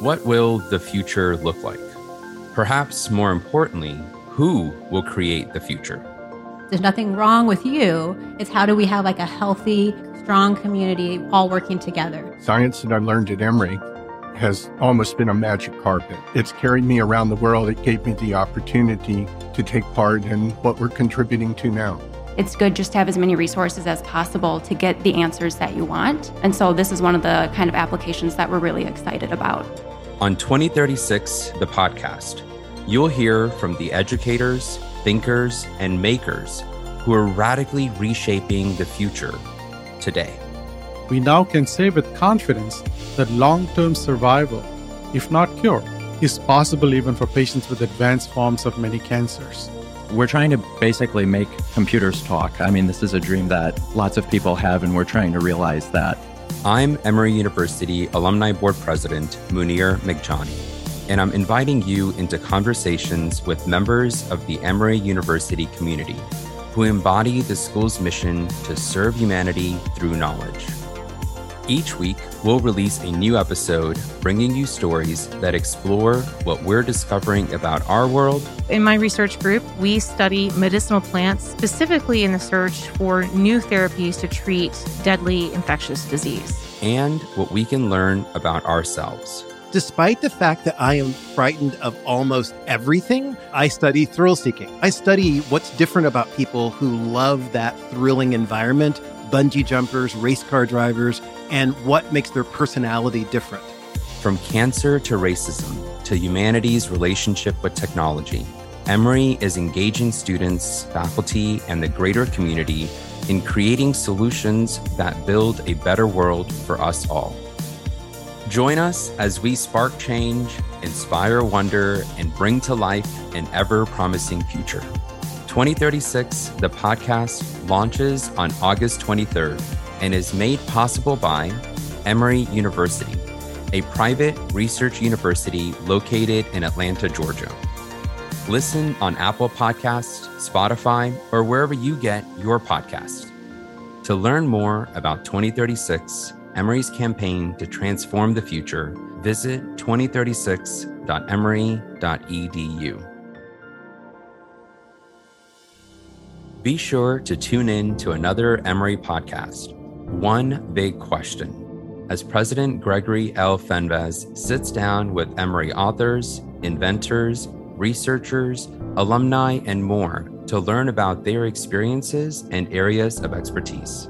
What will the future look like? Perhaps more importantly, who will create the future? There's nothing wrong with you. It's how do we have like a healthy, strong community all working together. Science that I learned at Emory has almost been a magic carpet. It's carried me around the world. It gave me the opportunity to take part in what we're contributing to now. It's good just to have as many resources as possible to get the answers that you want. And so this is one of the kind of applications that we're really excited about. On 2036, the podcast, you'll hear from the educators, thinkers, and makers who are radically reshaping the future today. We now can say with confidence that long term survival, if not cure, is possible even for patients with advanced forms of many cancers. We're trying to basically make computers talk. I mean, this is a dream that lots of people have, and we're trying to realize that. I'm Emory University Alumni Board President Munir Meghjani, and I'm inviting you into conversations with members of the Emory University community who embody the school's mission to serve humanity through knowledge. Each week, we'll release a new episode bringing you stories that explore what we're discovering about our world. In my research group, we study medicinal plants specifically in the search for new therapies to treat deadly infectious disease. And what we can learn about ourselves. Despite the fact that I am frightened of almost everything, I study thrill seeking. I study what's different about people who love that thrilling environment bungee jumpers, race car drivers, and what makes their personality different. From cancer to racism to humanity's relationship with technology, Emory is engaging students, faculty, and the greater community in creating solutions that build a better world for us all. Join us as we spark change, inspire wonder, and bring to life an ever promising future. 2036, the podcast launches on August 23rd and is made possible by Emory University, a private research university located in Atlanta, Georgia. Listen on Apple Podcasts, Spotify, or wherever you get your podcasts. To learn more about 2036, Emory's campaign to transform the future, visit 2036.emory.edu. Be sure to tune in to another Emory podcast, One Big Question, as President Gregory L. Fenves sits down with Emory authors, inventors, researchers, alumni, and more to learn about their experiences and areas of expertise.